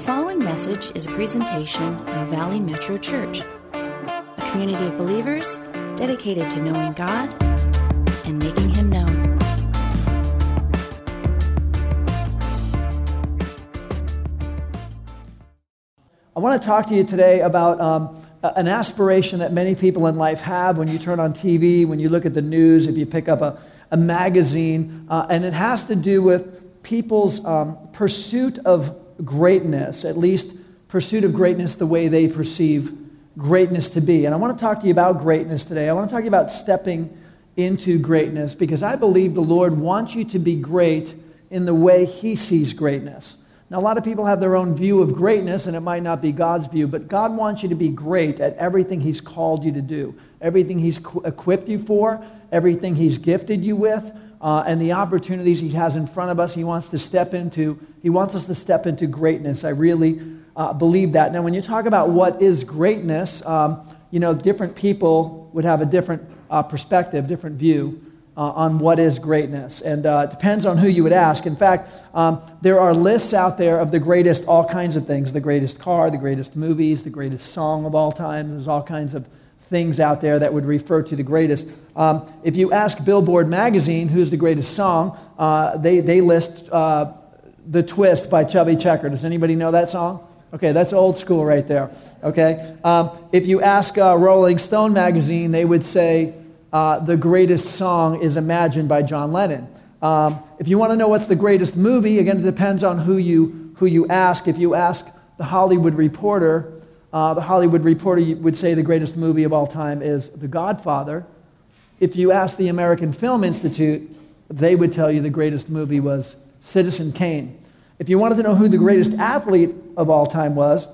following message is a presentation of Valley Metro Church, a community of believers dedicated to knowing God and making Him known. I want to talk to you today about um, an aspiration that many people in life have when you turn on TV, when you look at the news, if you pick up a, a magazine, uh, and it has to do with people's um, pursuit of greatness, at least pursuit of greatness the way they perceive greatness to be. And I want to talk to you about greatness today. I want to talk to you about stepping into greatness because I believe the Lord wants you to be great in the way He sees greatness. Now, a lot of people have their own view of greatness, and it might not be God's view, but God wants you to be great at everything He's called you to do, everything He's equipped you for, everything He's gifted you with uh, and the opportunities he has in front of us. He wants to step into. He wants us to step into greatness. I really uh, believe that. Now, when you talk about what is greatness, um, you know, different people would have a different uh, perspective, different view. Uh, on what is greatness. And uh, it depends on who you would ask. In fact, um, there are lists out there of the greatest, all kinds of things the greatest car, the greatest movies, the greatest song of all time. There's all kinds of things out there that would refer to the greatest. Um, if you ask Billboard magazine who's the greatest song, uh, they, they list uh, The Twist by Chubby Checker. Does anybody know that song? Okay, that's old school right there. Okay? Um, if you ask uh, Rolling Stone magazine, they would say uh, the greatest song is Imagine by John Lennon. Um, if you want to know what's the greatest movie, again, it depends on who you, who you ask. If you ask the Hollywood Reporter, uh, the Hollywood Reporter would say the greatest movie of all time is The Godfather. If you ask the American Film Institute, they would tell you the greatest movie was Citizen Kane. If you wanted to know who the greatest athlete of all time was,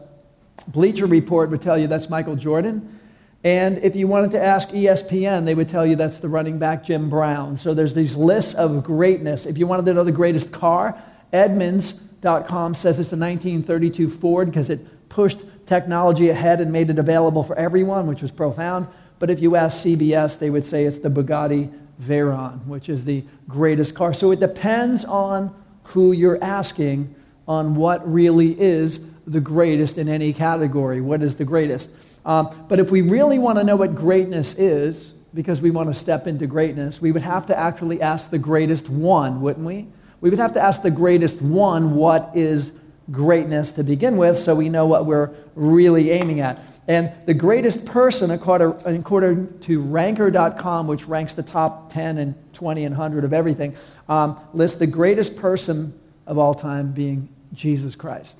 Bleacher Report would tell you that's Michael Jordan. And if you wanted to ask ESPN, they would tell you that's the running back Jim Brown. So there's these lists of greatness. If you wanted to know the greatest car, Edmunds.com says it's a 1932 Ford because it pushed technology ahead and made it available for everyone, which was profound. But if you ask CBS, they would say it's the Bugatti Veyron, which is the greatest car. So it depends on who you're asking on what really is the greatest in any category. What is the greatest? Um, but if we really want to know what greatness is, because we want to step into greatness, we would have to actually ask the greatest one, wouldn't we? We would have to ask the greatest one what is greatness to begin with so we know what we're really aiming at. And the greatest person, according to ranker.com, which ranks the top 10 and 20 and 100 of everything, um, lists the greatest person of all time being Jesus Christ.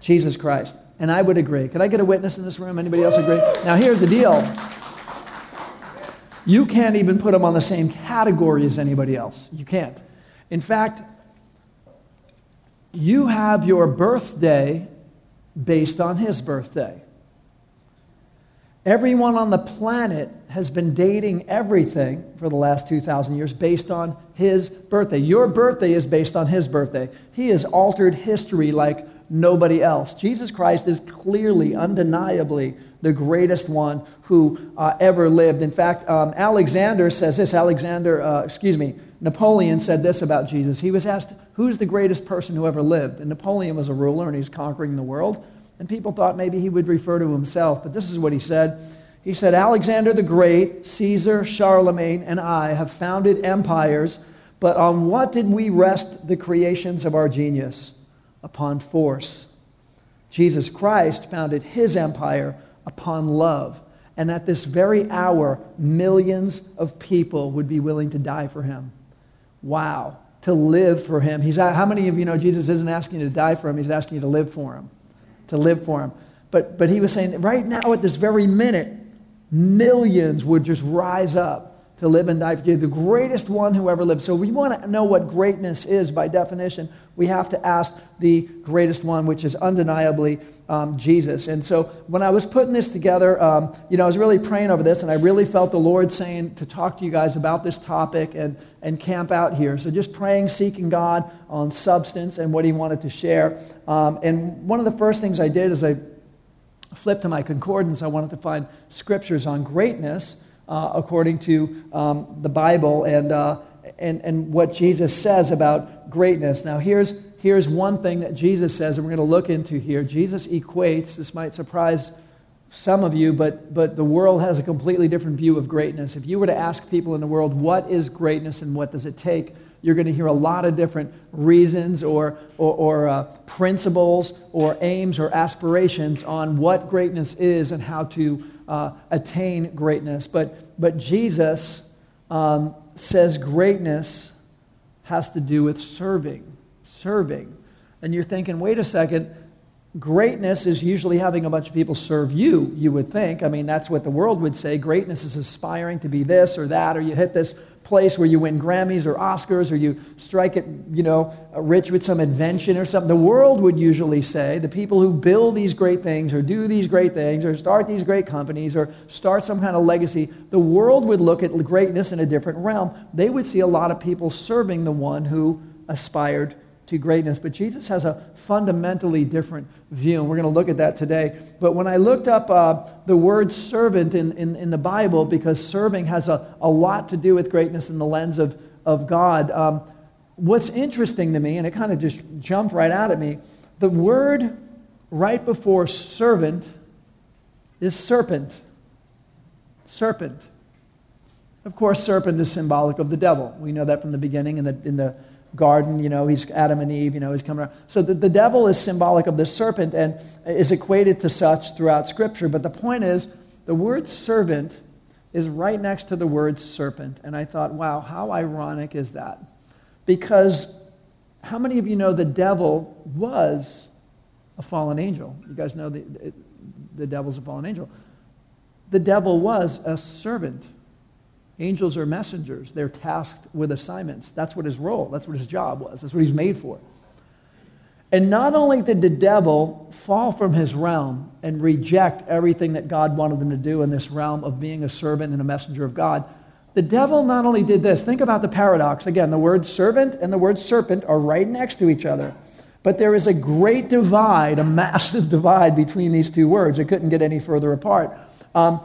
Jesus Christ. And I would agree. Can I get a witness in this room? Anybody else agree? Now, here's the deal. You can't even put him on the same category as anybody else. You can't. In fact, you have your birthday based on his birthday. Everyone on the planet has been dating everything for the last 2,000 years based on his birthday. Your birthday is based on his birthday. He has altered history like nobody else. Jesus Christ is clearly, undeniably, the greatest one who uh, ever lived. In fact, um, Alexander says this Alexander, uh, excuse me, Napoleon said this about Jesus. He was asked, Who's the greatest person who ever lived? And Napoleon was a ruler and he's conquering the world. And people thought maybe he would refer to himself, but this is what he said. He said, Alexander the Great, Caesar, Charlemagne, and I have founded empires, but on what did we rest the creations of our genius? Upon force. Jesus Christ founded his empire upon love. And at this very hour, millions of people would be willing to die for him. Wow. To live for him. He's, how many of you know Jesus isn't asking you to die for him? He's asking you to live for him. To live for him. But, but he was saying, right now, at this very minute, millions would just rise up to live and die for you, the greatest one who ever lived. So we want to know what greatness is by definition. We have to ask the greatest one, which is undeniably um, Jesus. And so when I was putting this together, um, you know, I was really praying over this, and I really felt the Lord saying to talk to you guys about this topic and, and camp out here. So just praying, seeking God on substance and what He wanted to share. Um, and one of the first things I did is I flipped to my concordance. I wanted to find scriptures on greatness uh, according to um, the Bible. And, uh, and, and what Jesus says about greatness. Now, here's, here's one thing that Jesus says, and we're going to look into here. Jesus equates, this might surprise some of you, but, but the world has a completely different view of greatness. If you were to ask people in the world, what is greatness and what does it take? You're going to hear a lot of different reasons or, or, or uh, principles or aims or aspirations on what greatness is and how to uh, attain greatness. But, but Jesus um, says greatness has to do with serving. Serving. And you're thinking, wait a second, greatness is usually having a bunch of people serve you, you would think. I mean, that's what the world would say. Greatness is aspiring to be this or that, or you hit this place where you win Grammys or Oscars, or you strike it, you know, rich with some invention or something. The world would usually say, the people who build these great things, or do these great things, or start these great companies, or start some kind of legacy, the world would look at greatness in a different realm. They would see a lot of people serving the one who aspired to greatness. But Jesus has a fundamentally different view, and we're going to look at that today. But when I looked up uh, the word servant in, in, in, the Bible, because serving has a, a lot to do with greatness in the lens of, of God, um, what's interesting to me, and it kind of just jumped right out at me, the word right before servant is serpent. Serpent. Of course, serpent is symbolic of the devil. We know that from the beginning in the, in the garden, you know, he's Adam and Eve, you know, he's coming around. So the, the devil is symbolic of the serpent and is equated to such throughout Scripture. But the point is, the word servant is right next to the word serpent. And I thought, wow, how ironic is that? Because how many of you know the devil was a fallen angel? You guys know the, the devil's a fallen angel. The devil was a servant. Angels are messengers. They're tasked with assignments. That's what his role, that's what his job was. That's what he's made for. And not only did the devil fall from his realm and reject everything that God wanted him to do in this realm of being a servant and a messenger of God, the devil not only did this, think about the paradox. Again, the word servant and the word serpent are right next to each other. But there is a great divide, a massive divide between these two words. It couldn't get any further apart. Um,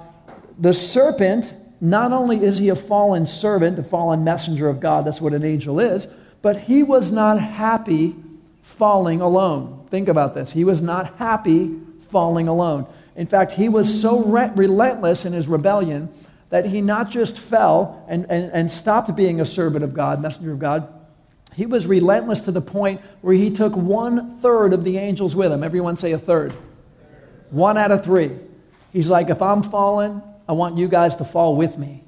the serpent not only is he a fallen servant, a fallen messenger of God, that's what an angel is, but he was not happy falling alone. Think about this. He was not happy falling alone. In fact, he was so re- relentless in his rebellion that he not just fell and, and, and stopped being a servant of God, messenger of God, he was relentless to the point where he took one third of the angels with him. Everyone say a third. One out of three. He's like, if I'm fallen, I want you guys to fall with me.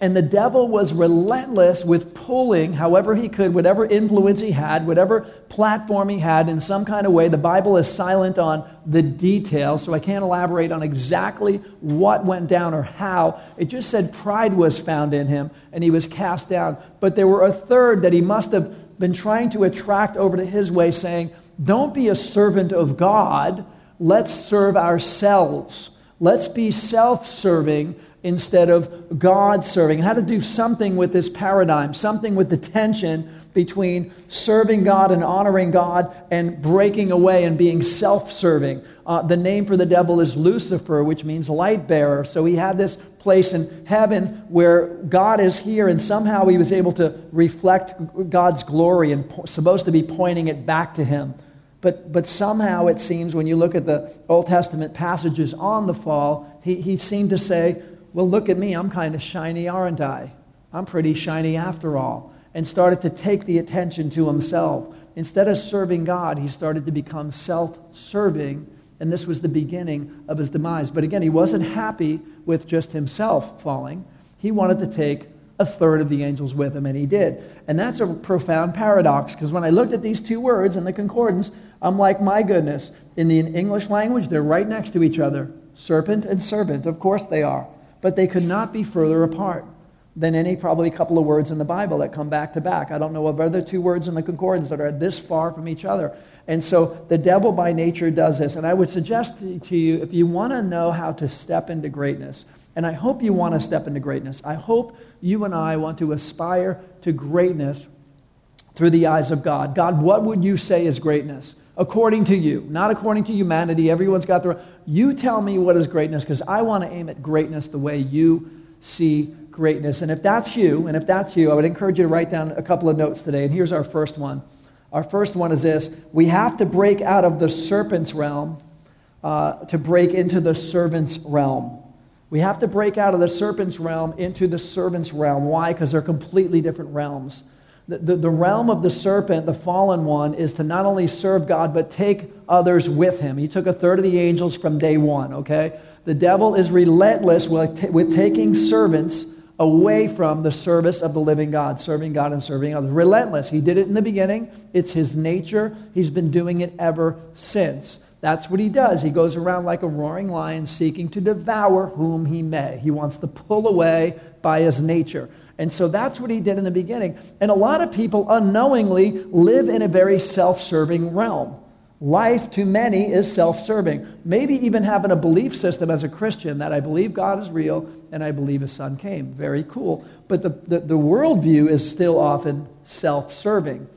And the devil was relentless with pulling, however he could, whatever influence he had, whatever platform he had, in some kind of way. The Bible is silent on the details, so I can't elaborate on exactly what went down or how. It just said pride was found in him and he was cast down. But there were a third that he must have been trying to attract over to his way, saying, Don't be a servant of God, let's serve ourselves. Let's be self serving instead of God serving. And how to do something with this paradigm, something with the tension between serving God and honoring God and breaking away and being self serving. Uh, the name for the devil is Lucifer, which means light bearer. So he had this place in heaven where God is here, and somehow he was able to reflect God's glory and po- supposed to be pointing it back to him. But, but somehow it seems when you look at the Old Testament passages on the fall, he, he seemed to say, Well, look at me, I'm kind of shiny, aren't I? I'm pretty shiny after all. And started to take the attention to himself. Instead of serving God, he started to become self serving, and this was the beginning of his demise. But again, he wasn't happy with just himself falling. He wanted to take a third of the angels with him, and he did. And that's a profound paradox because when I looked at these two words in the concordance, I'm like, my goodness, in the English language, they're right next to each other serpent and servant. Of course they are. But they could not be further apart than any probably couple of words in the Bible that come back to back. I don't know of other two words in the concordance that are this far from each other. And so the devil by nature does this. And I would suggest to you, if you want to know how to step into greatness, and I hope you want to step into greatness, I hope you and I want to aspire to greatness through the eyes of God. God, what would you say is greatness? According to you, not according to humanity. Everyone's got their. You tell me what is greatness because I want to aim at greatness the way you see greatness. And if that's you, and if that's you, I would encourage you to write down a couple of notes today. And here's our first one. Our first one is this we have to break out of the serpent's realm uh, to break into the servant's realm. We have to break out of the serpent's realm into the servant's realm. Why? Because they're completely different realms. The, the, the, realm of the serpent, the fallen one, is to not only serve God, but take others with him. He took a third of the angels from day one, okay? The devil is relentless with, t- with taking servants away from the service of the living God, serving God and serving others. Relentless. He did it in the beginning, it's his nature. He's been doing it ever since. That's what he does. He goes around like a roaring lion seeking to devour whom he may. He wants to pull away by his nature. And so that's what he did in the beginning. And a lot of people unknowingly live in a very self serving realm. Life to many is self serving. Maybe even having a belief system as a Christian that I believe God is real and I believe his son came. Very cool. But the, the, the worldview is still often self serving.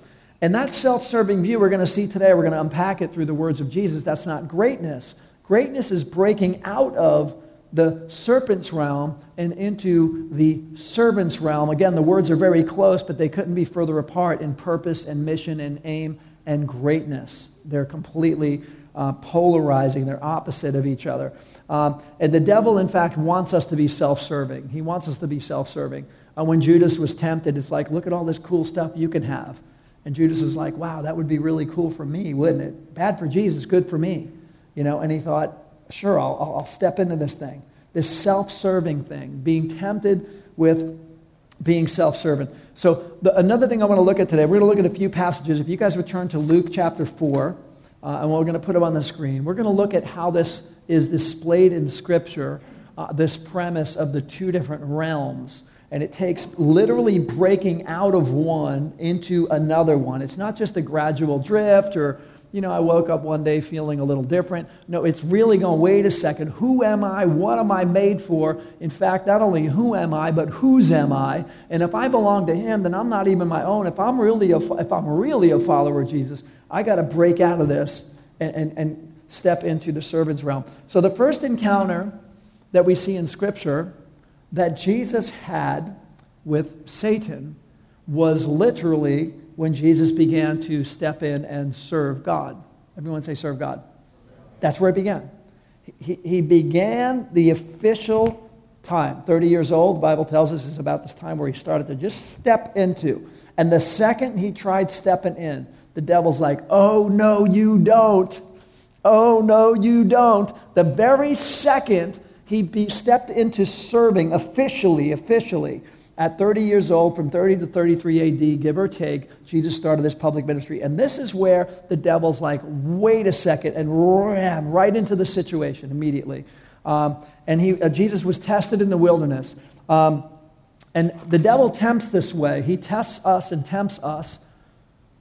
And that self serving view we're going to see today, we're going to unpack it through the words of Jesus. That's not greatness. Greatness is breaking out of the serpent's realm and into the servant's realm. Again, the words are very close, but they couldn't be further apart in purpose and mission and aim and greatness. They're completely uh, polarizing, they're opposite of each other. Um, and the devil, in fact, wants us to be self serving. He wants us to be self serving. Uh, when Judas was tempted, it's like, look at all this cool stuff you can have. And Judas is like, wow, that would be really cool for me, wouldn't it? Bad for Jesus, good for me. You know, and he thought, sure, I'll, I'll step into this thing. This self serving thing, being tempted with being self serving So, the, another thing I want to look at today, we're going to look at a few passages. If you guys return to Luke chapter 4, uh, and we're going to put them on the screen, we're going to look at how this is displayed in Scripture, uh, this premise of the two different realms. And it takes literally breaking out of one into another one. It's not just a gradual drift or you know, I woke up one day feeling a little different. No, it's really going, wait a second, who am I? What am I made for? In fact, not only who am I, but whose am I? And if I belong to him, then I'm not even my own. If I'm really a, if I'm really a follower of Jesus, I got to break out of this and, and, and step into the servant's realm. So the first encounter that we see in Scripture that Jesus had with Satan was literally when Jesus began to step in and serve God. Everyone say, serve God. That's where it began. He, he began the official time. 30 years old, the Bible tells us, is about this time where he started to just step into. And the second he tried stepping in, the devil's like, oh, no, you don't. Oh, no, you don't. The very second he stepped into serving officially, officially, at 30 years old, from 30 to 33 AD, give or take, Jesus started this public ministry. And this is where the devil's like, wait a second, and ran right into the situation immediately. Um, and he, uh, Jesus was tested in the wilderness. Um, and the devil tempts this way. He tests us and tempts us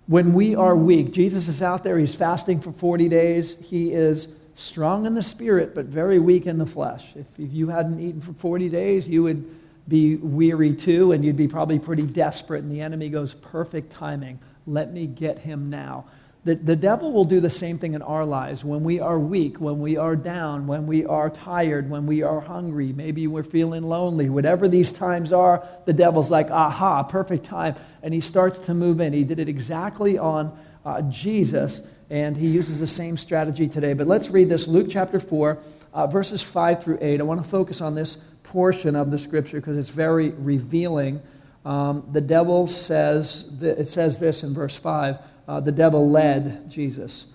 when we are weak. Jesus is out there, he's fasting for 40 days. He is strong in the spirit, but very weak in the flesh. If you hadn't eaten for 40 days, you would be weary too, and you'd be probably pretty desperate. And the enemy goes, Perfect timing. Let me get him now. The, the devil will do the same thing in our lives when we are weak, when we are down, when we are tired, when we are hungry, maybe we're feeling lonely. Whatever these times are, the devil's like, aha, perfect time. And he starts to move in. He did it exactly on uh, Jesus, and he uses the same strategy today. But let's read this Luke chapter 4, uh, verses 5 through 8. I want to focus on this portion of the scripture because it's very revealing. Um, the devil says, th- it says this in verse 5 uh, the devil led Jesus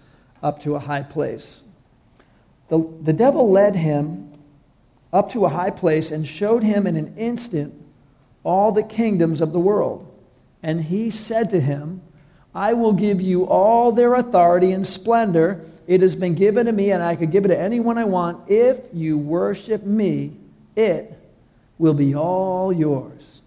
up to a high place. The, the devil led him up to a high place and showed him in an instant all the kingdoms of the world. And he said to him, I will give you all their authority and splendor. It has been given to me, and I could give it to anyone I want if you worship me it will be all yours.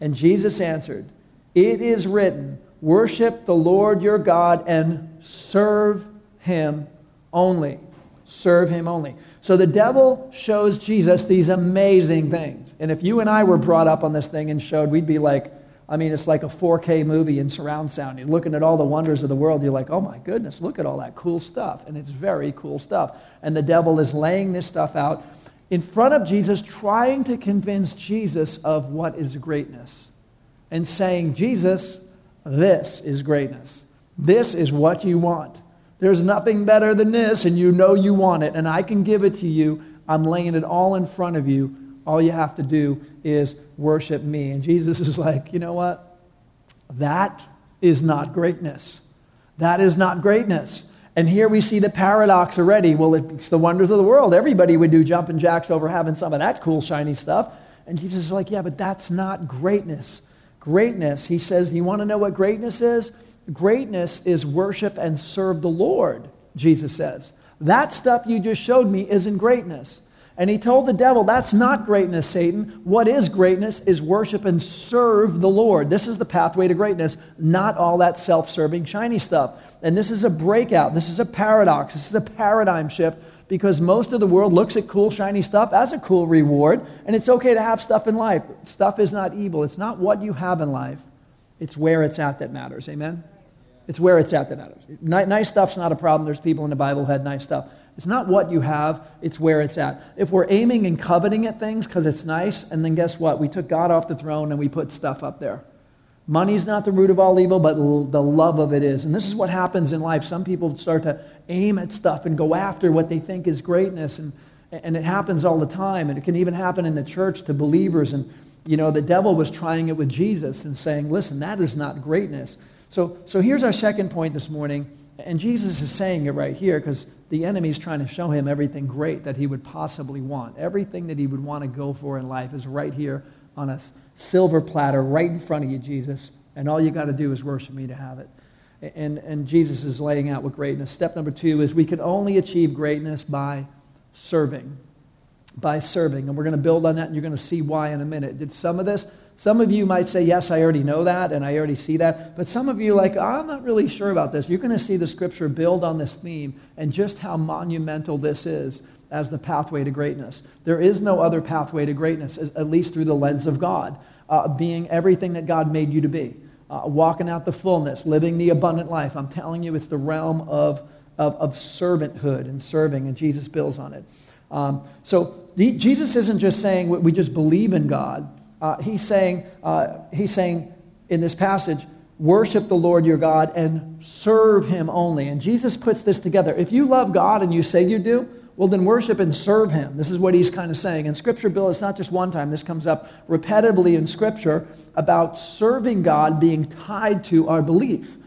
And Jesus answered, It is written, Worship the Lord your God and serve him only. Serve him only. So the devil shows Jesus these amazing things. And if you and I were brought up on this thing and showed, we'd be like, I mean, it's like a 4K movie in surround sound. You're looking at all the wonders of the world. You're like, oh my goodness, look at all that cool stuff. And it's very cool stuff. And the devil is laying this stuff out in front of Jesus, trying to convince Jesus of what is greatness and saying, Jesus, this is greatness. This is what you want. There's nothing better than this, and you know you want it, and I can give it to you. I'm laying it all in front of you. All you have to do is worship me. And Jesus is like, you know what? That is not greatness. That is not greatness. And here we see the paradox already. Well, it's the wonders of the world. Everybody would do jumping jacks over having some of that cool, shiny stuff. And Jesus is like, yeah, but that's not greatness. Greatness, he says, you want to know what greatness is? Greatness is worship and serve the Lord, Jesus says. That stuff you just showed me isn't greatness. And he told the devil, That's not greatness, Satan. What is greatness is worship and serve the Lord. This is the pathway to greatness, not all that self serving, shiny stuff. And this is a breakout. This is a paradox. This is a paradigm shift because most of the world looks at cool, shiny stuff as a cool reward. And it's okay to have stuff in life. Stuff is not evil. It's not what you have in life, it's where it's at that matters. Amen? It's where it's at that matters. Nice stuff's not a problem. There's people in the Bible who had nice stuff. It's not what you have, it's where it's at. If we're aiming and coveting at things because it's nice, and then guess what? We took God off the throne and we put stuff up there. Money's not the root of all evil, but l- the love of it is. And this is what happens in life. Some people start to aim at stuff and go after what they think is greatness. And, and it happens all the time. And it can even happen in the church to believers. And, you know, the devil was trying it with Jesus and saying, listen, that is not greatness. So, so here's our second point this morning. And Jesus is saying it right here because the enemy is trying to show him everything great that he would possibly want. Everything that he would want to go for in life is right here on a silver platter right in front of you, Jesus, and all you got to do is worship me to have it. And, and Jesus is laying out what greatness. Step number two is we can only achieve greatness by serving. By serving. And we're going to build on that, and you're going to see why in a minute. Did some of this, some of you might say, yes, I already know that, and I already see that. But some of you are like, oh, I'm not really sure about this. You're going to see the scripture build on this theme and just how monumental this is as the pathway to greatness. There is no other pathway to greatness, at least through the lens of God uh, being everything that God made you to be, uh, walking out the fullness, living the abundant life. I'm telling you, it's the realm of, of, of servanthood and serving, and Jesus builds on it. Um, so the, Jesus isn't just saying we just believe in God. Uh, he's, saying, uh, he's saying in this passage, worship the Lord your God and serve him only. And Jesus puts this together. If you love God and you say you do, well, then worship and serve him. This is what he's kind of saying. In Scripture, Bill, it's not just one time. This comes up repetitively in Scripture about serving God being tied to our belief.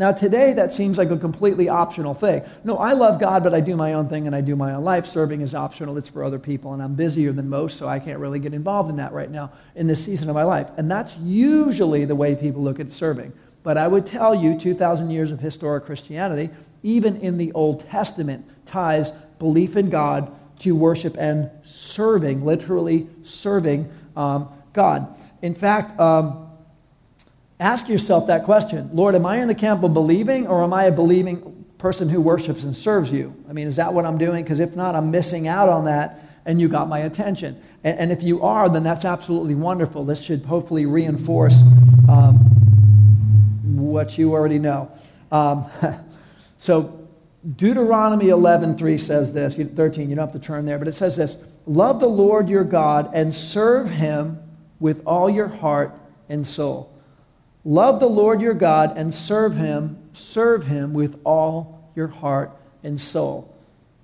Now, today, that seems like a completely optional thing. No, I love God, but I do my own thing and I do my own life. Serving is optional, it's for other people, and I'm busier than most, so I can't really get involved in that right now in this season of my life. And that's usually the way people look at serving. But I would tell you, 2,000 years of historic Christianity, even in the Old Testament, ties belief in God to worship and serving, literally serving um, God. In fact, um, ask yourself that question Lord, am I in the camp of believing or am I a believing person who worships and serves you? I mean, is that what I'm doing? Because if not, I'm missing out on that and you got my attention. And, and, if you are, then that's absolutely wonderful. This should hopefully reinforce um, what you already know. Um, so Deuteronomy 11:3 says this, 13, you don't have to turn there, but it says this, "Love the Lord your God and serve him with all your heart and soul." Love the Lord your God and serve him, serve him with all your heart and soul.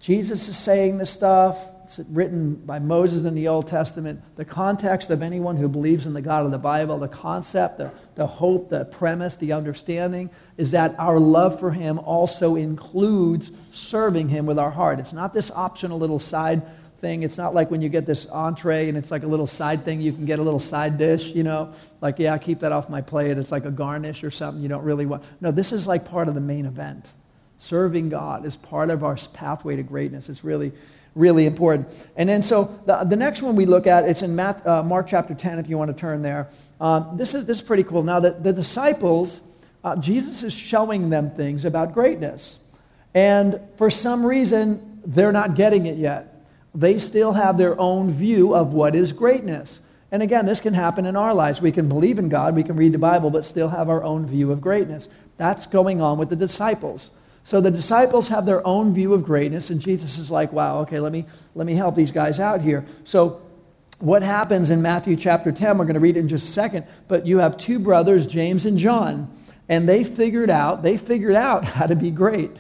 Jesus is saying this stuff. It's written by Moses in the Old Testament. The context of anyone who believes in the God of the Bible, the concept, the, the hope, the premise, the understanding is that our love for Him also includes serving Him with our heart. It's not this optional little side thing. It's not like when you get this entree and it's like a little side thing. You can get a little side dish, you know, like, yeah, I keep that off my plate. It's like a garnish or something you don't really want. No, this is like part of the main event. Serving God is part of our pathway to greatness. It's really really important. And then so the, the next one we look at, it's in Matt, uh, Mark chapter 10, if you want to turn there. Um, this, is, this is pretty cool. Now, the, the disciples, uh, Jesus is showing them things about greatness. And for some reason, they're not getting it yet. They still have their own view of what is greatness. And again, this can happen in our lives. We can believe in God, we can read the Bible, but still have our own view of greatness. That's going on with the disciples. So the disciples have their own view of greatness, and Jesus is like, wow, okay, let me, let me help these guys out here. So what happens in Matthew chapter 10, we're going to read it in just a second, but you have two brothers, James and John, and they figured out, they figured out how to be great.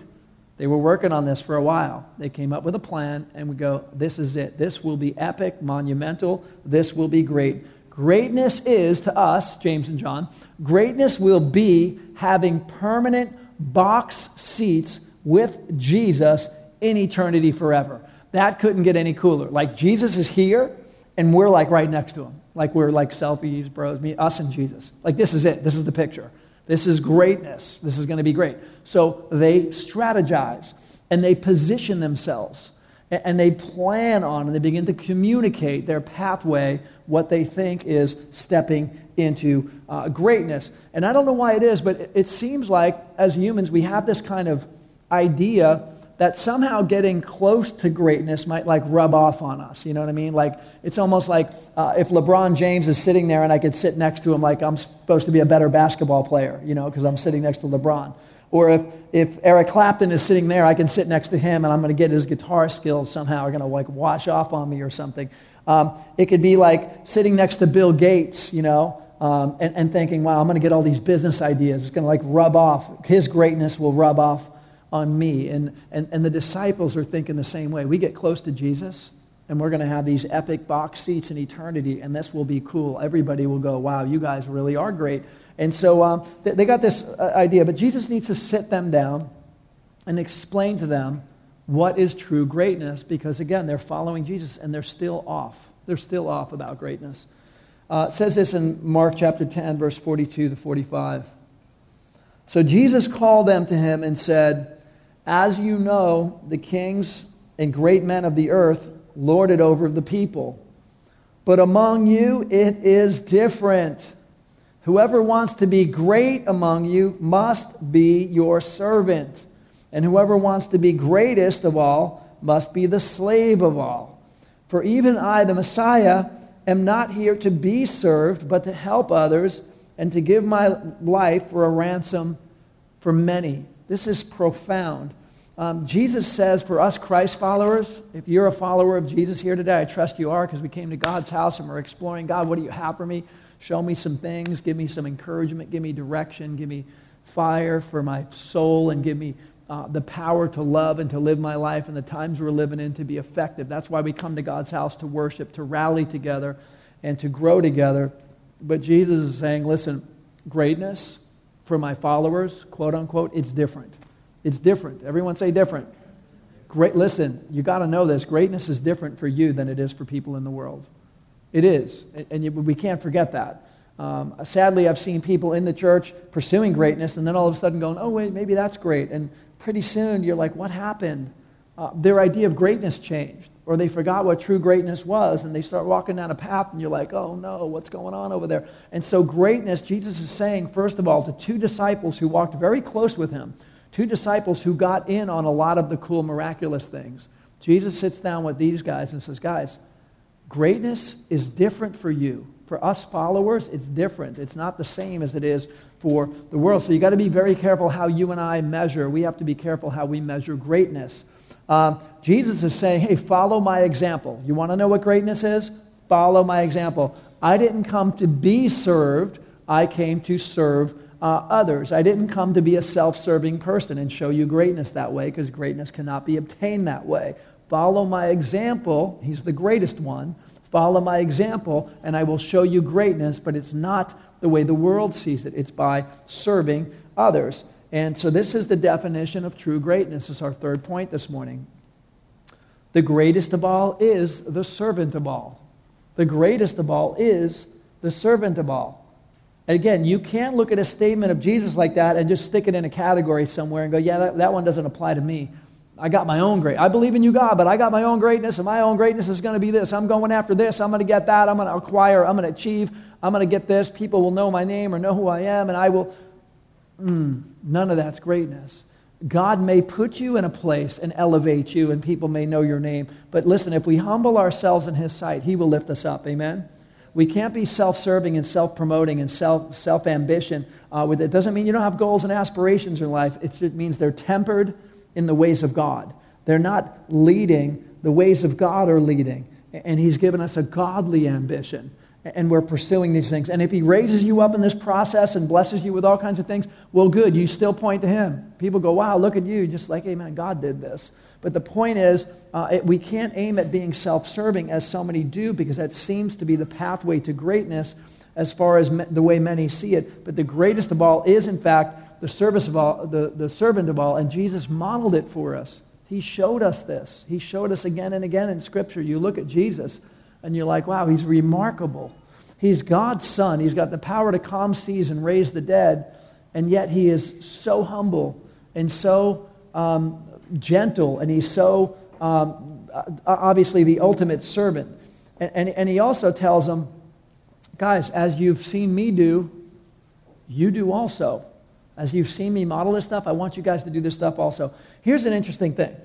They were working on this for a while. They came up with a plan, and we go, this is it. This will be epic, monumental. This will be great. Greatness is, to us, James and John, greatness will be having permanent box seats with Jesus in eternity forever. That couldn't get any cooler. Like Jesus is here, and we're like right next to him. Like we're like selfies, bros, me, us and Jesus. Like this is it. This is the picture. This is greatness. This is going to be great. So they strategize and they position themselves and they plan on and they begin to communicate their pathway, what they think is stepping into uh, greatness. And I don't know why it is, but it seems like as humans we have this kind of idea that somehow getting close to greatness might like rub off on us. You know what I mean? Like it's almost like uh, if LeBron James is sitting there and I could sit next to him, like I'm supposed to be a better basketball player, you know, because I'm sitting next to LeBron. Or if, if Eric Clapton is sitting there, I can sit next to him and I'm going to get his guitar skills somehow are going to like wash off on me or something. Um, it could be like sitting next to Bill Gates, you know, um, and, and thinking, wow, I'm going to get all these business ideas. It's going to like rub off. His greatness will rub off on me. And, and, and the disciples are thinking the same way. We get close to Jesus, and we're going to have these epic box seats in eternity, and this will be cool. Everybody will go, wow, you guys really are great. And so um, they, they, got this uh, idea, but Jesus needs to sit them down and explain to them what is true greatness, because again, they're following Jesus and they're still off. They're still off about greatness. Uh, it says this in Mark chapter 10, verse 42 to 45. So Jesus called them to him and said, as you know, the kings and great men of the earth lord it over the people. But among you, it is different. Whoever wants to be great among you must be your servant. And whoever wants to be greatest of all must be the slave of all. For even I, the Messiah, am not here to be served, but to help others and to give my life for a ransom for many. This is profound. Um, Jesus says for us Christ followers, if you're a follower of Jesus here today, I trust you are because we came to God's house and we're exploring God, what do you have for me? Show me some things, give me some encouragement, give me direction, give me fire for my soul, and give me uh, the power to love and to live my life in the times we're living in to be effective. That's why we come to God's house to worship, to rally together, and to grow together. But Jesus is saying, listen, greatness for my followers, quote unquote, it's different. It's different. Everyone say different. Great, listen, you got to know this. Greatness is different for you than it is for people in the world. It is. And we can't forget that. Um, sadly, I've seen people in the church pursuing greatness and then all of a sudden going, oh, wait, maybe that's great. And pretty soon you're like, what happened? Uh, their idea of greatness changed. Or they forgot what true greatness was and they start walking down a path and you're like, oh no, what's going on over there? And so, greatness, Jesus is saying, first of all, to two disciples who walked very close with him two disciples who got in on a lot of the cool, miraculous things. Jesus sits down with these guys and says, Guys, greatness is different for you. For us followers, it's different. It's not the same as it is for the world. So you got to be very careful how you and I measure. We have to be careful how we measure greatness. Um, Jesus is saying, hey, follow my example. You want to know what greatness is? Follow my example. I didn't come to be served, I came to serve uh, others. I didn't come to be a self serving person and show you greatness that way because greatness cannot be obtained that way. Follow my example. He's the greatest one. Follow my example, and I will show you greatness, but it's not the way the world sees it. It's by serving others. And so, this is the definition of true greatness. This is our third point this morning. The greatest of all is the servant of all. The greatest of all is the servant of all. And again, you can't look at a statement of Jesus like that and just stick it in a category somewhere and go, yeah, that, that one doesn't apply to me. I got my own great. I believe in you, God, but I got my own greatness, and my own greatness is going to be this. I'm going after this. I'm going to get that. I'm going to acquire. I'm going to achieve. I'm going to get this. People will know my name or know who I am, and I will. Mm, none of that's greatness. God may put you in a place and elevate you, and people may know your name. But listen, if we humble ourselves in His sight, He will lift us up. Amen? We can't be self serving and self promoting and self ambition. Uh, it doesn't mean you don't have goals and aspirations in life, it just means they're tempered in the ways of God. They're not leading, the ways of God are leading. And He's given us a godly ambition and we're pursuing these things. And if he raises you up in this process and blesses you with all kinds of things, well, good. You still point to him. People go, wow, look at you. Just like, amen, God did this. But the point is, uh, it, we can't aim at being self serving as so many do because that seems to be the pathway to greatness as far as me, the way many see it. But the greatest of all is, in fact, the, service of all, the, the servant of all. And Jesus modeled it for us. He showed us this. He showed us again and again in Scripture. You look at Jesus and you're like, wow, he's remarkable. He's God's son. He's got the power to calm seas and raise the dead, and yet he is so humble and so um, gentle, and he's so um, obviously the ultimate servant. And, and, and he also tells them, guys, as you've seen me do, you do also. As you've seen me model this stuff, I want you guys to do this stuff also. Here's an interesting thing.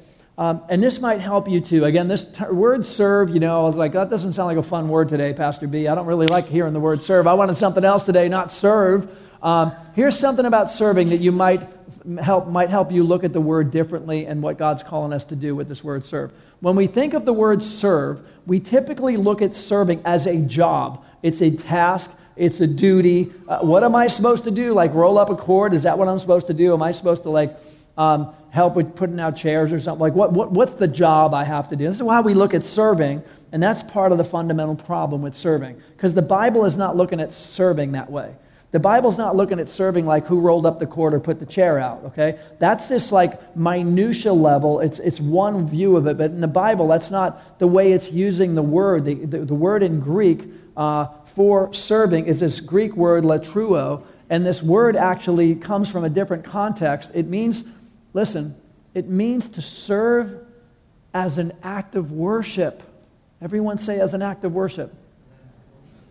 Um, and this might help you too. Again, this t- word serve, you know, I was like, that doesn't sound like a fun word today, Pastor B. I don't really like hearing the word serve. I wanted something else today, not serve. Um, here's something about serving that you might help, might help you look at the word differently and what God's calling us to do with this word serve. When we think of the word serve, we typically look at serving as a job. It's a task, it's a duty. Uh, what am I supposed to do? Like roll up a cord? Is that what I'm supposed to do? Am I supposed to like um, help with putting out chairs or something. Like, what, what, what's the job I have to do? This is why we look at serving, and that's part of the fundamental problem with serving. Because the Bible is not looking at serving that way. The Bible's not looking at serving like who rolled up the cord or put the chair out, okay? That's this like minutia level. It's, it's one view of it, but in the Bible, that's not the way it's using the word. The, the, the word in Greek uh, for serving is this Greek word latreuo, and this word actually comes from a different context. It means Listen, it means to serve as an act of worship. Everyone say as an act of worship.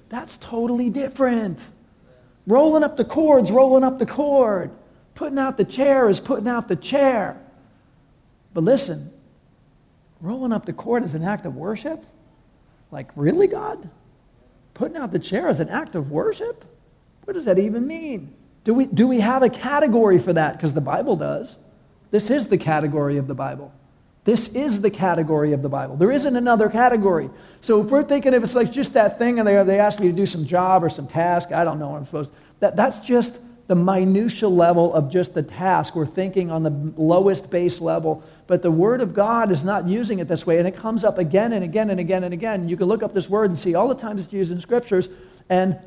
That's totally different. Rolling up the cords, rolling up the cord. Putting out the chair is putting out the chair. But listen, rolling up the cord is an act of worship? Like, really, God? Putting out the chair is an act of worship? What does that even mean? Do we, do we have a category for that? Because the Bible does. This is the category of the Bible. This is the category of the Bible. There isn't another category. So if we're thinking if it's like just that thing and they, they ask me to do some job or some task, I don't know what I'm supposed to, that, that's just the minutia level of just the task. We're thinking on the lowest base level. But the Word of God is not using it this way. And it comes up again and again and again and again. You can look up this word and see all the times it's used in Scriptures. And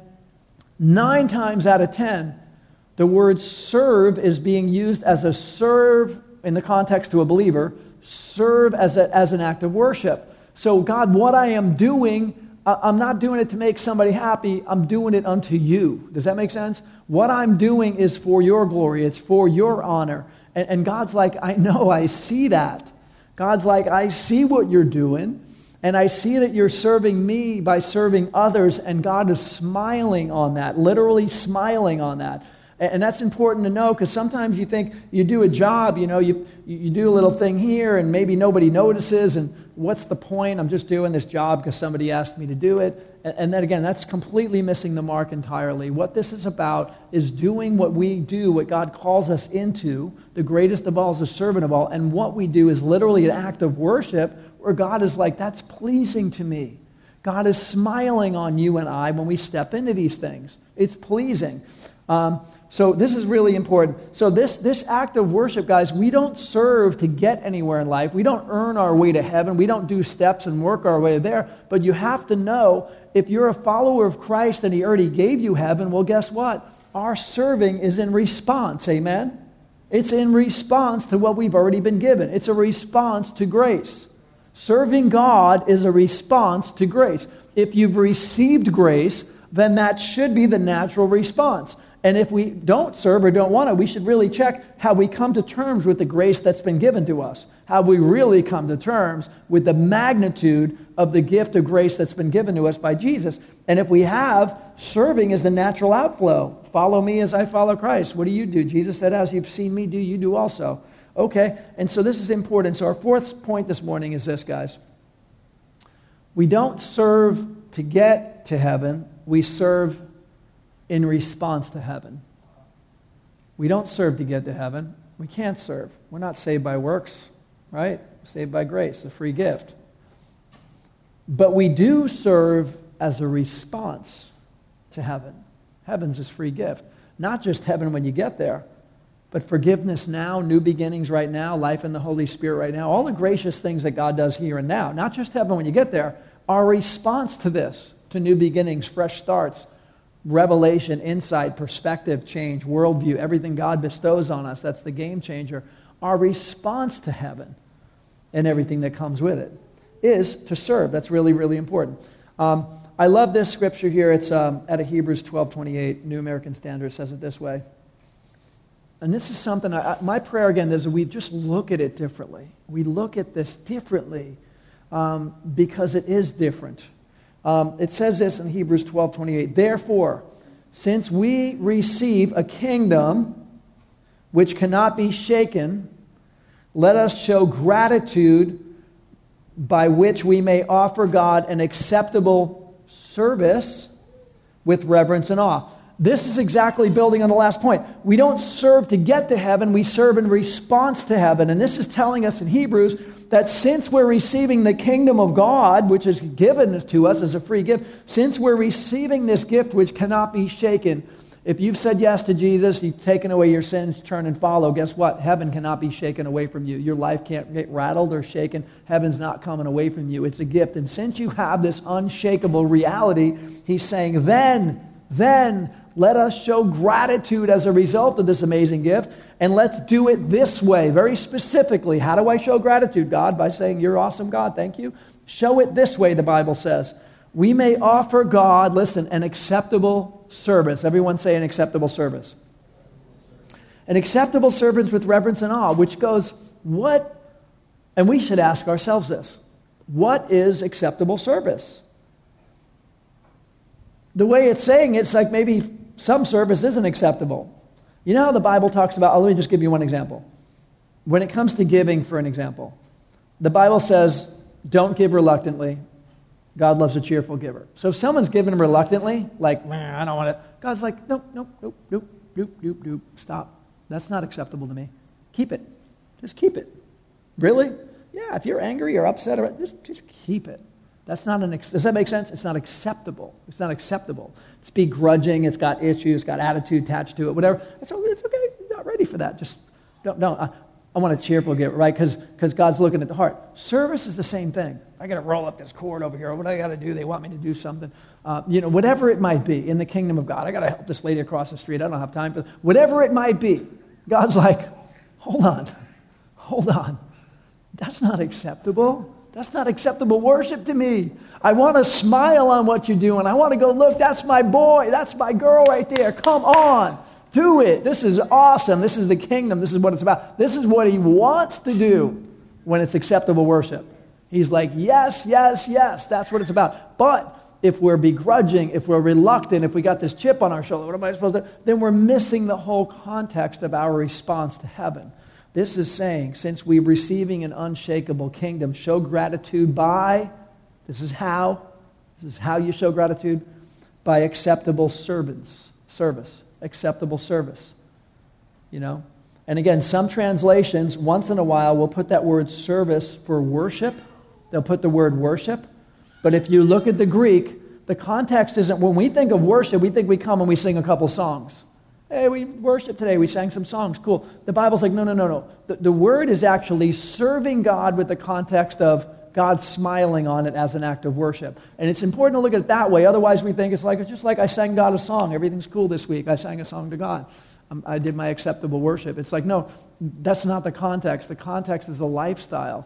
nine times out of ten, the word serve is being used as a serve in the context to a believer, serve as, a, as an act of worship. So, God, what I am doing, I'm not doing it to make somebody happy, I'm doing it unto you. Does that make sense? What I'm doing is for your glory, it's for your honor. And, and God's like, I know, I see that. God's like, I see what you're doing. And I see that you're serving me by serving others, and God is smiling on that, literally smiling on that. And that's important to know because sometimes you think you do a job, you know, you, you do a little thing here and maybe nobody notices, and what's the point? I'm just doing this job because somebody asked me to do it. And then again, that's completely missing the mark entirely. What this is about is doing what we do, what God calls us into. The greatest of all is the servant of all. And what we do is literally an act of worship where God is like, that's pleasing to me. God is smiling on you and I when we step into these things. It's pleasing. Um, so this is really important. So this, this act of worship, guys, we don't serve to get anywhere in life. We don't earn our way to heaven. We don't do steps and work our way there. But you have to know if you're a follower of Christ and he already gave you heaven, well, guess what? Our serving is in response. Amen? It's in response to what we've already been given. It's a response to grace. Serving God is a response to grace. If you've received grace, then that should be the natural response. And if we don't serve or don't want to, we should really check how we come to terms with the grace that's been given to us. How we really come to terms with the magnitude of the gift of grace that's been given to us by Jesus. And if we have, serving is the natural outflow. Follow me as I follow Christ. What do you do? Jesus said, As you've seen me do, you do also. Okay, and so this is important. So our fourth point this morning is this, guys. We don't serve to get to heaven, we serve in response to heaven. We don't serve to get to heaven. We can't serve. We're not saved by works, right? saved by grace, a free gift. But we do serve as a response to heaven. Heaven's a free gift. Not just heaven when you get there, but forgiveness now, new beginnings right now, life in the Holy Spirit right now, all the gracious things that God does here and now. Not just heaven when you get there, our response to this, to new beginnings, fresh starts, revelation, insight, perspective change, worldview, everything God bestows on us. That's the game changer. Our response to heaven and everything that comes with it is to serve. That's really, really important. Um, I love this scripture here. It's um, out of Hebrews 12 28, New American Standard says it this way. And this is something, I, my prayer again is that we just look at it differently. We look at this differently um, because it is different. Um, it says this in Hebrews 12 28. Therefore, since we receive a kingdom which cannot be shaken, let us show gratitude by which we may offer God an acceptable service with reverence and awe. This is exactly building on the last point. We don't serve to get to heaven, we serve in response to heaven. And this is telling us in Hebrews that since we're receiving the kingdom of God, which is given to us as a free gift, since we're receiving this gift which cannot be shaken, if you've said yes to Jesus, you've taken away your sins, turn and follow, guess what? Heaven cannot be shaken away from you. Your life can't get rattled or shaken. Heaven's not coming away from you. It's a gift. And since you have this unshakable reality, he's saying, then, then, let us show gratitude as a result of this amazing gift, and let's do it this way, very specifically. How do I show gratitude, God? By saying, You're awesome, God, thank you. Show it this way, the Bible says. We may offer God, listen, an acceptable service. Everyone say an acceptable service. An acceptable service with reverence and awe, which goes, what? And we should ask ourselves this what is acceptable service? The way it's saying it's like maybe some service isn't acceptable. You know how the Bible talks about, oh, let me just give you one example. When it comes to giving, for an example, the Bible says, don't give reluctantly, God loves a cheerful giver. So if someone's giving reluctantly, like, man, I don't want it, God's like, nope, nope, nope, nope, nope, nope, nope, stop. That's not acceptable to me. Keep it. Just keep it. Really? Yeah, if you're angry or upset, or, just, just keep it. That's not an, does that make sense? It's not acceptable. It's not acceptable. It's begrudging, it's got issues, it's got attitude attached to it, whatever. It's, it's okay, you're not ready for that. Just don't, don't. I, I want a cheerful giver, right? Because God's looking at the heart. Service is the same thing. I got to roll up this cord over here. What do I got to do? They want me to do something. Uh, you know, whatever it might be in the kingdom of God. I got to help this lady across the street. I don't have time for whatever it might be. God's like, hold on, hold on. That's not acceptable. That's not acceptable worship to me. I want to smile on what you're doing. I want to go, look, that's my boy. That's my girl right there. Come on. Do it. This is awesome. This is the kingdom. This is what it's about. This is what he wants to do when it's acceptable worship. He's like, yes, yes, yes, that's what it's about. But if we're begrudging, if we're reluctant, if we got this chip on our shoulder, what am I supposed to Then we're missing the whole context of our response to heaven. This is saying, since we're receiving an unshakable kingdom, show gratitude by, this is how, this is how you show gratitude, by acceptable servants, service, acceptable service. You know? And again, some translations, once in a while, will put that word service for worship they'll put the word worship. But if you look at the Greek, the context isn't when we think of worship, we think we come and we sing a couple songs. Hey, we worship today, we sang some songs, cool. The Bible's like, no, no, no, no. The, the word is actually serving God with the context of God smiling on it as an act of worship. And it's important to look at it that way. Otherwise, we think it's like, it's just like I sang God a song. Everything's cool this week. I sang a song to God. Um, I did my acceptable worship. It's like, no, that's not the context. The context is the lifestyle.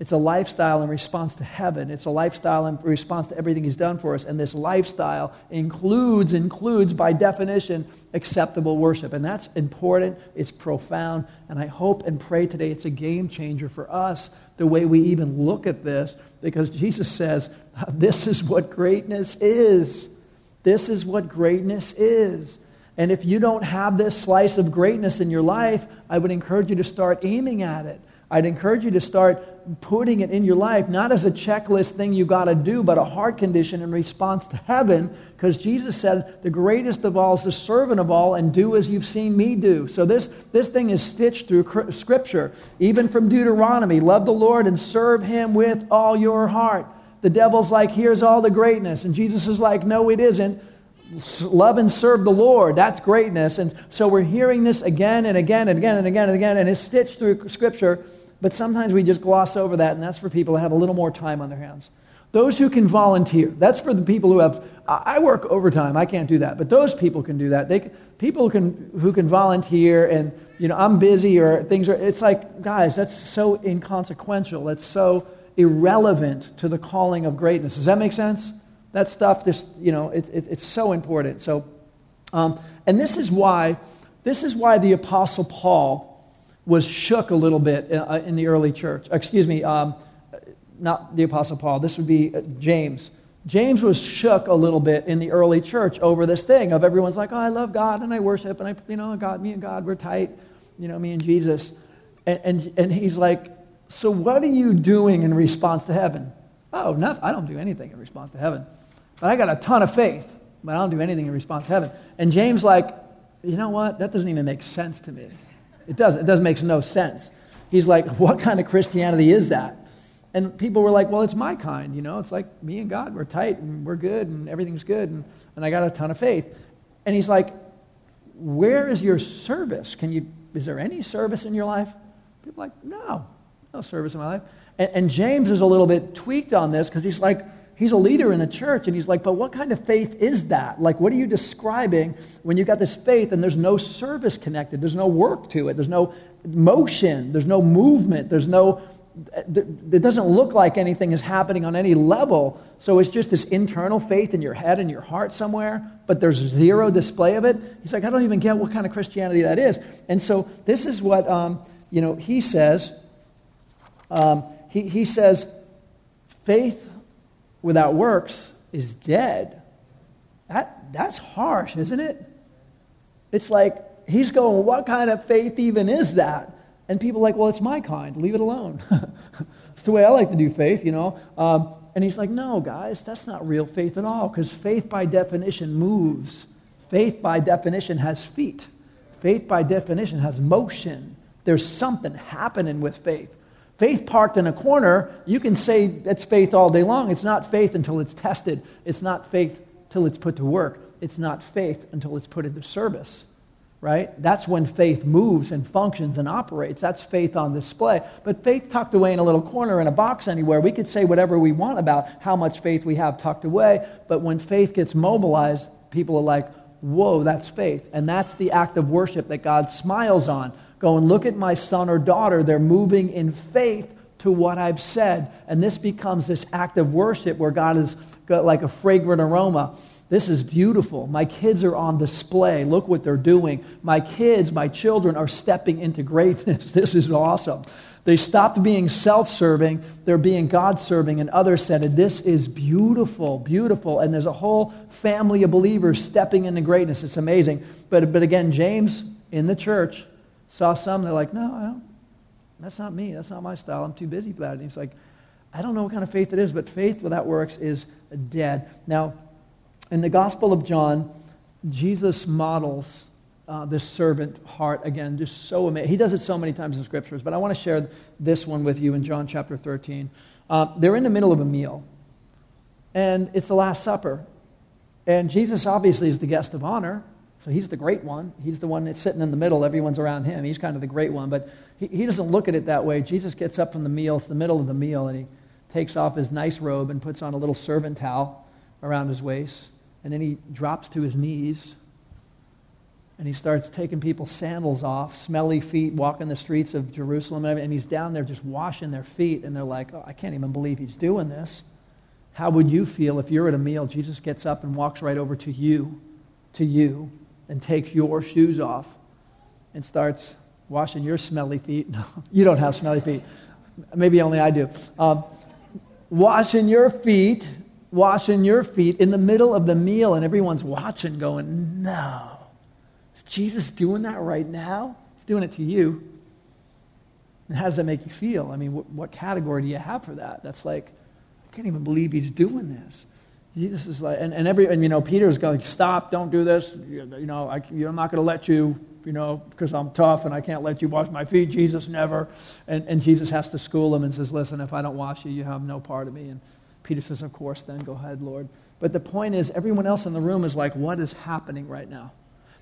It's a lifestyle in response to heaven. It's a lifestyle in response to everything he's done for us. And this lifestyle includes, includes by definition, acceptable worship. And that's important. It's profound. And I hope and pray today it's a game changer for us, the way we even look at this, because Jesus says, this is what greatness is. This is what greatness is. And if you don't have this slice of greatness in your life, I would encourage you to start aiming at it. I'd encourage you to start putting it in your life, not as a checklist thing you got to do, but a heart condition in response to heaven, because Jesus said, the greatest of all is the servant of all, and do as you've seen me do. So this, this thing is stitched through Scripture, even from Deuteronomy. Love the Lord and serve him with all your heart. The devil's like, here's all the greatness. And Jesus is like, no, it isn't. Love and serve the Lord. That's greatness. And so we're hearing this again and again and again and again and again, and it's stitched through Scripture. But sometimes we just gloss over that, and that's for people that have a little more time on their hands. Those who can volunteer, that's for the people who have, I work overtime, I can't do that, but those people can do that. They, people can, who can volunteer and, you know, I'm busy or things are, it's like, guys, that's so inconsequential. That's so irrelevant to the calling of greatness. Does that make sense? That stuff just, you know, it, it, it's so important. So, um, and this is why, this is why the Apostle Paul, was shook a little bit uh, in the early church. Excuse me, um, not the Apostle Paul. This would be uh, James. James was shook a little bit in the early church over this thing of everyone's like, oh, I love God and I worship and I, you know, God, me and God, we're tight, you know, me and Jesus. And, and, and he's like, so what are you doing in response to heaven? Oh, nothing. I don't do anything in response to heaven. But I got a ton of faith, but I don't do anything in response to heaven. And James like, you know what? That doesn't even make sense to me. It doesn't. It does makes no sense. He's like, what kind of Christianity is that? And people were like, well, it's my kind, you know. It's like me and God, we're tight and we're good and everything's good and, and I got a ton of faith. And he's like, where is your service? Can you, is there any service in your life? People like, no, no service in my life. And, and James is a little bit tweaked on this because he's like, he's a leader in the church and he's like but what kind of faith is that? Like what are you describing when you got this faith and there's no service connected? There's no work to it. There's no motion. There's no movement. There's no it doesn't look like anything is happening on any level. So it's just this internal faith in your head and your heart somewhere but there's zero display of it. He's like i don't even get what kind of christianity that is. And so this is what um, you know he says um, he, he says faith without works is dead. That, that's harsh, isn't it? It's like he's going, What kind of faith even is that? And people are like, Well, it's my kind. Leave it alone. it's the way I like to do faith, you know. Um, and he's like, No, guys, that's not real faith at all because faith by definition moves. Faith by definition has feet. Faith by definition has motion. There's something happening with faith. Faith parked in a corner, you can say it's faith all day long. It's not faith until it's tested. It's not faith until it's put to work. It's not faith until it's put into service, right? That's when faith moves and functions and operates. That's faith on display. But faith tucked away in a little corner in a box anywhere, we could say whatever we want about how much faith we have tucked away. But when faith gets mobilized, people are like, whoa, that's faith. And that's the act of worship that God smiles on Go and look at my son or daughter. They're moving in faith to what I've said. And this becomes this act of worship where God is like a fragrant aroma. This is beautiful. My kids are on display. Look what they're doing. My kids, my children are stepping into greatness. This is awesome. They stopped being self serving, they're being God serving. And others said, This is beautiful, beautiful. And there's a whole family of believers stepping into greatness. It's amazing. But, but again, James in the church Saw some, they're like, no, that's not me. That's not my style. I'm too busy for that. And he's like, I don't know what kind of faith it is, but faith without works is dead. Now, in the Gospel of John, Jesus models uh, this servant heart again, just so amazing. He does it so many times in scriptures, but I want to share this one with you in John chapter 13. Uh, they're in the middle of a meal, and it's the Last Supper. And Jesus obviously is the guest of honor. So he's the great one. He's the one that's sitting in the middle. Everyone's around him. He's kind of the great one. But he, he doesn't look at it that way. Jesus gets up from the meal. It's the middle of the meal. And he takes off his nice robe and puts on a little servant towel around his waist. And then he drops to his knees. And he starts taking people's sandals off, smelly feet, walking the streets of Jerusalem. And he's down there just washing their feet. And they're like, oh, I can't even believe he's doing this. How would you feel if you're at a meal, Jesus gets up and walks right over to you, to you, and takes your shoes off and starts washing your smelly feet. No, you don't have smelly feet. Maybe only I do. Um, washing your feet, washing your feet in the middle of the meal, and everyone's watching, going, No. Is Jesus doing that right now? He's doing it to you. And how does that make you feel? I mean, what, what category do you have for that? That's like, I can't even believe he's doing this. Jesus is like, and, and every, and you know, Peter's going, stop, don't do this. You, you know, I, I'm not going to let you, you know, because I'm tough and I can't let you wash my feet. Jesus never. And, and Jesus has to school him and says, listen, if I don't wash you, you have no part of me. And Peter says, of course, then go ahead, Lord. But the point is, everyone else in the room is like, what is happening right now?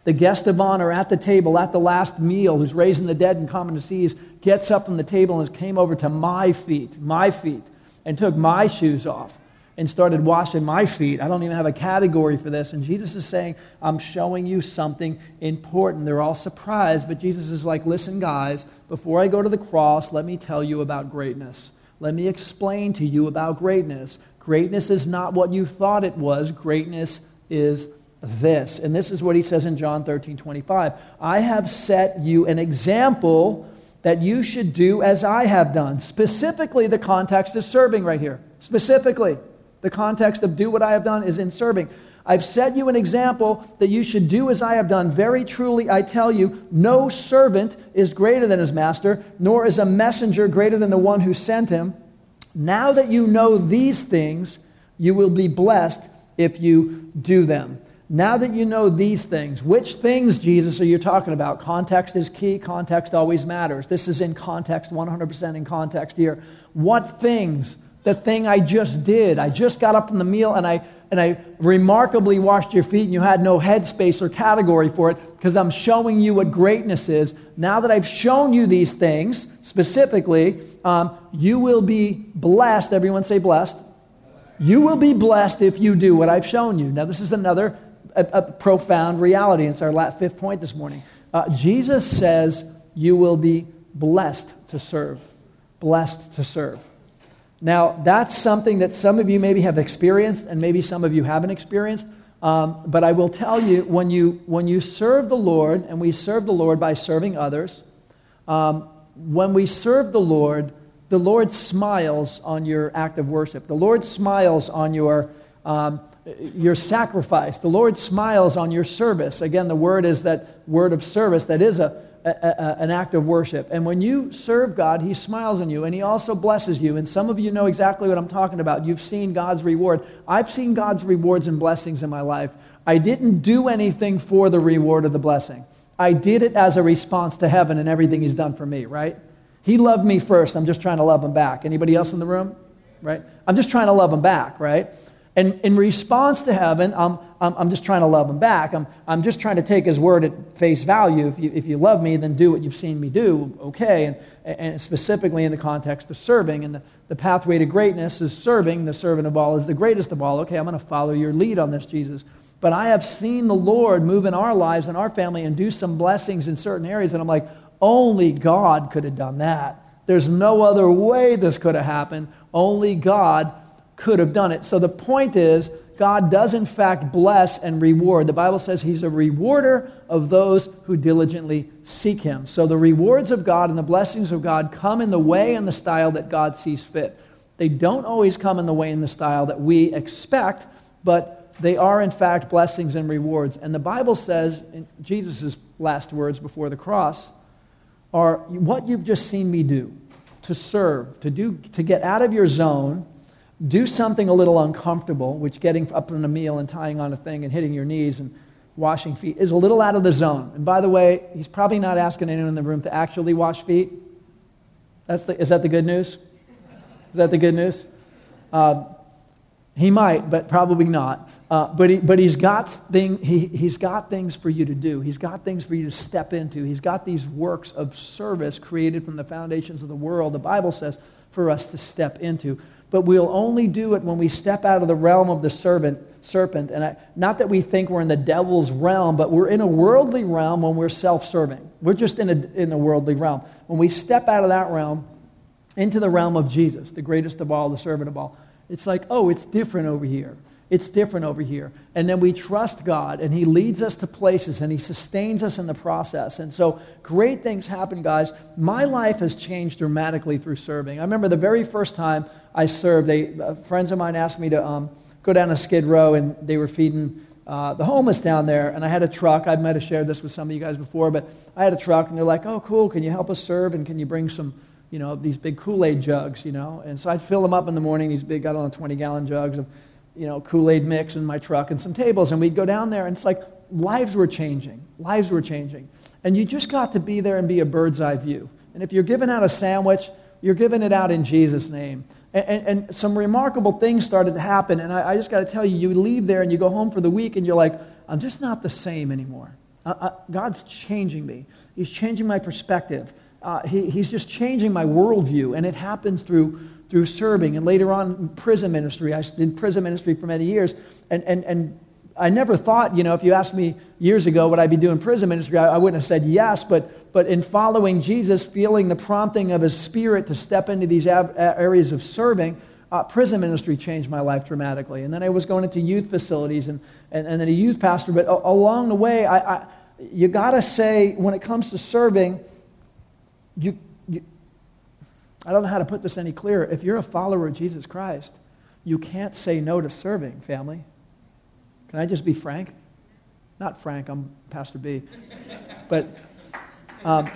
The guest of honor at the table at the last meal, who's raising the dead and common disease, gets up from the table and came over to my feet, my feet, and took my shoes off and started washing my feet. I don't even have a category for this. And Jesus is saying, I'm showing you something important. They're all surprised, but Jesus is like, listen, guys, before I go to the cross, let me tell you about greatness. Let me explain to you about greatness. Greatness is not what you thought it was, greatness is this. And this is what he says in John 13 25. I have set you an example that you should do as I have done. Specifically, the context is serving right here. Specifically, the context of do what I have done is in serving. I've set you an example that you should do as I have done. Very truly, I tell you, no servant is greater than his master, nor is a messenger greater than the one who sent him. Now that you know these things, you will be blessed if you do them. Now that you know these things, which things, Jesus, are you talking about? Context is key. Context always matters. This is in context, 100% in context here. What things? The thing I just did. I just got up from the meal and I, and I remarkably washed your feet and you had no headspace or category for it because I'm showing you what greatness is. Now that I've shown you these things specifically, um, you will be blessed. Everyone say blessed. You will be blessed if you do what I've shown you. Now, this is another a, a profound reality. It's our fifth point this morning. Uh, Jesus says, You will be blessed to serve. Blessed to serve. Now, that's something that some of you maybe have experienced, and maybe some of you haven't experienced. Um, but I will tell you when, you, when you serve the Lord, and we serve the Lord by serving others, um, when we serve the Lord, the Lord smiles on your act of worship. The Lord smiles on your um, your sacrifice. The Lord smiles on your service. Again, the word is that word of service that is a, a, a, an act of worship. And when you serve God, He smiles on you and He also blesses you. And some of you know exactly what I'm talking about. You've seen God's reward. I've seen God's rewards and blessings in my life. I didn't do anything for the reward of the blessing. I did it as a response to heaven and everything He's done for me, right? He loved me first. I'm just trying to love Him back. Anybody else in the room? Right? I'm just trying to love Him back, right? And in response to heaven, I'm, I'm, I'm, just trying to love him back. I'm, I'm just trying to take his word at face value. If you, if you love me, then do what you've seen me do, okay? And, and specifically in the context of serving. And the, the pathway to greatness is serving. The servant of all is the greatest of all. Okay, I'm going to follow your lead on this, Jesus. But I have seen the Lord move in our lives and our family and do some blessings in certain areas. And I'm like, only God could have done that. There's no other way this could have happened. Only God could have done it. So the point is, God does in fact bless and reward. The Bible says He's a rewarder of those who diligently seek Him. So the rewards of God and the blessings of God come in the way and the style that God sees fit. They don't always come in the way and the style that we expect, but they are in fact blessings and rewards. And the Bible says, in Jesus' last words before the cross, are what you've just seen me do to serve, to, do, to get out of your zone do something a little uncomfortable, which getting up from a meal and tying on a thing and hitting your knees and washing feet is a little out of the zone. And by the way, he's probably not asking anyone in the room to actually wash feet. That's the, is that the good news? Is that the good news? Uh, he might, but probably not. Uh, but, he, but he's, got thing, he, he's got things for you to do. He's got things for you to step into. He's got these works of service created from the foundations of the world, the Bible says, for us to step into but we'll only do it when we step out of the realm of the servant, serpent. And I, not that we think we're in the devil's realm, but we're in a worldly realm when we're self serving. We're just in a, in a worldly realm. When we step out of that realm into the realm of Jesus, the greatest of all, the servant of all, it's like, oh, it's different over here. It's different over here. And then we trust God, and He leads us to places, and He sustains us in the process. And so great things happen, guys. My life has changed dramatically through serving. I remember the very first time I served, they, uh, friends of mine asked me to um, go down to Skid Row, and they were feeding uh, the homeless down there. And I had a truck. I might have shared this with some of you guys before, but I had a truck, and they're like, oh, cool, can you help us serve, and can you bring some you know, these big Kool-Aid jugs, you know. And so I'd fill them up in the morning, these big, got on 20-gallon jugs of, you know, Kool-Aid mix in my truck and some tables. And we'd go down there, and it's like lives were changing. Lives were changing. And you just got to be there and be a bird's eye view. And if you're giving out a sandwich, you're giving it out in Jesus' name. And, and, and some remarkable things started to happen. And I, I just got to tell you, you leave there and you go home for the week and you're like, I'm just not the same anymore. Uh, uh, God's changing me. He's changing my perspective. Uh, he, he's just changing my worldview. And it happens through, through serving. And later on, prison ministry. I did prison ministry for many years. And, and, and I never thought, you know, if you asked me years ago would I be doing prison ministry, I, I, wouldn't have said yes. But, but in following Jesus, feeling the prompting of his spirit to step into these areas of serving, uh, prison ministry changed my life dramatically. And then I was going into youth facilities and, and, and then a youth pastor. But a- along the way, I, I you got to say, when it comes to serving, you, I don't know how to put this any clearer. If you're a follower of Jesus Christ, you can't say no to serving, family. Can I just be frank? Not frank, I'm Pastor B. But um,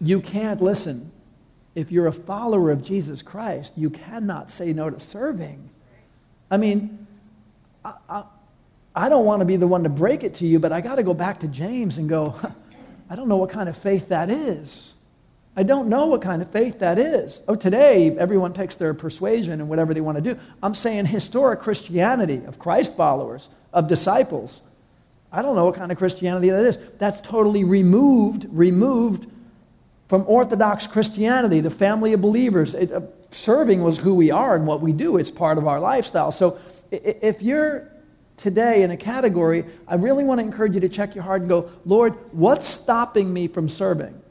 you can't listen. If you're a follower of Jesus Christ, you cannot say no to serving. I mean, I, I, I don't want to be the one to break it to you, but I got to go back to James and go, I don't know what kind of faith that is. I don't know what kind of faith that is. Oh, today everyone takes their persuasion and whatever they want to do. I'm saying historic Christianity of Christ followers, of disciples. I don't know what kind of Christianity that is. That's totally removed, removed from Orthodox Christianity, the family of believers. It, uh, serving was who we are and what we do. It's part of our lifestyle. So if you're today in a category, I really want to encourage you to check your heart and go, Lord, what's stopping me from serving?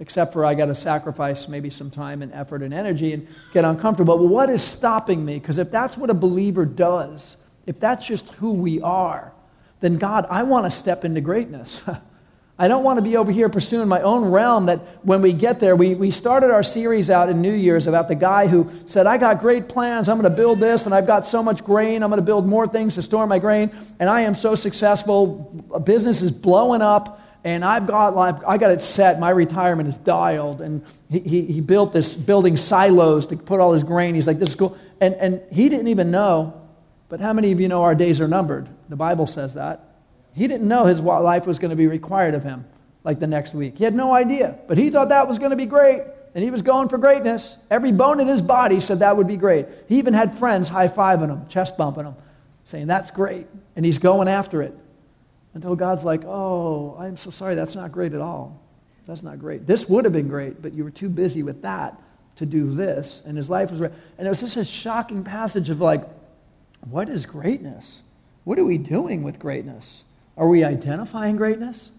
Except for I got to sacrifice maybe some time and effort and energy and get uncomfortable. But what is stopping me? Because if that's what a believer does, if that's just who we are, then God, I want to step into greatness. I don't want to be over here pursuing my own realm that when we get there, we, we started our series out in New Year's about the guy who said, I got great plans. I'm going to build this, and I've got so much grain. I'm going to build more things to store my grain, and I am so successful. A business is blowing up and I've got, I got it set. My retirement is dialed. And he, he, he, built this building silos to put all his grain. He's like, this is cool. And, and he didn't even know, but how many of you know our days are numbered? The Bible says that. He didn't know his life was going to be required of him like the next week. He had no idea, but he thought that was going to be great. And he was going for greatness. Every bone in his body said that would be great. He even had friends high fiving him, chest bumping him, saying, That's great. And he's going after it. Until God's like, oh, I'm so sorry, that's not great at all. That's not great. This would have been great, but you were too busy with that to do this. And his life was, and it was just a shocking passage of like, what is greatness? What are we doing with greatness? Are we identifying greatness?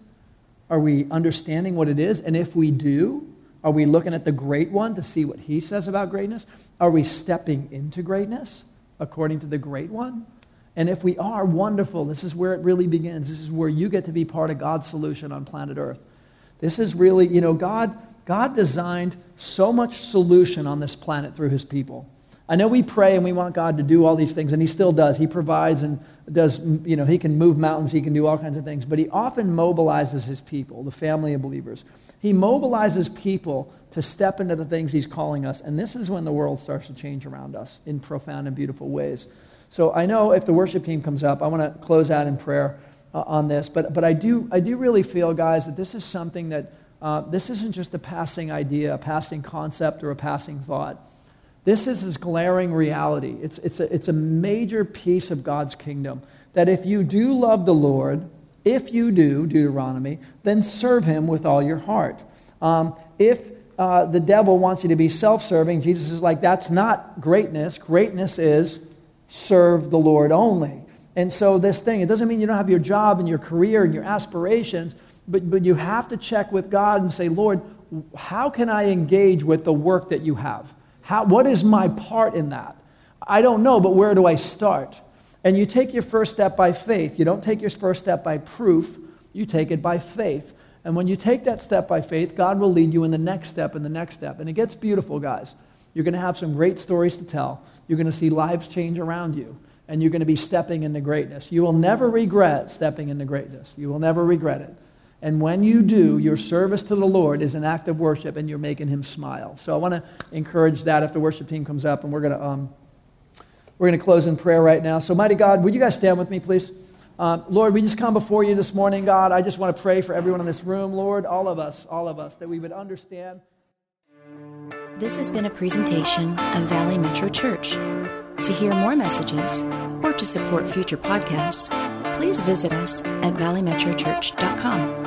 Are we understanding what it is? And if we do, are we looking at the great one to see what he says about greatness? Are we stepping into greatness according to the great one? And if we are, wonderful. This is where it really begins. This is where you get to be part of God's solution on planet Earth. This is really, you know, God, God designed so much solution on this planet through his people. I know we pray and we want God to do all these things, and he still does. He provides and does, you know, he can move mountains, he can do all kinds of things, but he often mobilizes his people, the family of believers. He mobilizes people to step into the things he's calling us, and this is when the world starts to change around us in profound and beautiful ways. So I know if the worship team comes up, I want to close out in prayer uh, on this. But, but I, do, I do really feel, guys, that this is something that uh, this isn't just a passing idea, a passing concept, or a passing thought. This is this glaring reality. It's, it's, a, it's a major piece of God's kingdom. That if you do love the Lord, if you do, Deuteronomy, then serve him with all your heart. Um, if uh, the devil wants you to be self serving, Jesus is like, that's not greatness. Greatness is serve the Lord only. And so, this thing, it doesn't mean you don't have your job and your career and your aspirations, but, but you have to check with God and say, Lord, how can I engage with the work that you have? How, what is my part in that? I don't know, but where do I start? And you take your first step by faith. You don't take your first step by proof, you take it by faith. And when you take that step by faith, God will lead you in the next step and the next step. And it gets beautiful, guys. You're going to have some great stories to tell. You're going to see lives change around you, and you're going to be stepping into greatness. You will never regret stepping into greatness. You will never regret it. And when you do, your service to the Lord is an act of worship and you're making him smile. So I want to encourage that if the worship team comes up and we're going to um, we're going to close in prayer right now. So mighty God, would you guys stand with me, please? Um, Lord, we just come before you this morning, God. I just want to pray for everyone in this room, Lord, all of us, all of us, that we would understand. This has been a presentation of Valley Metro Church. To hear more messages or to support future podcasts, please visit us at valleymetrochurch.com.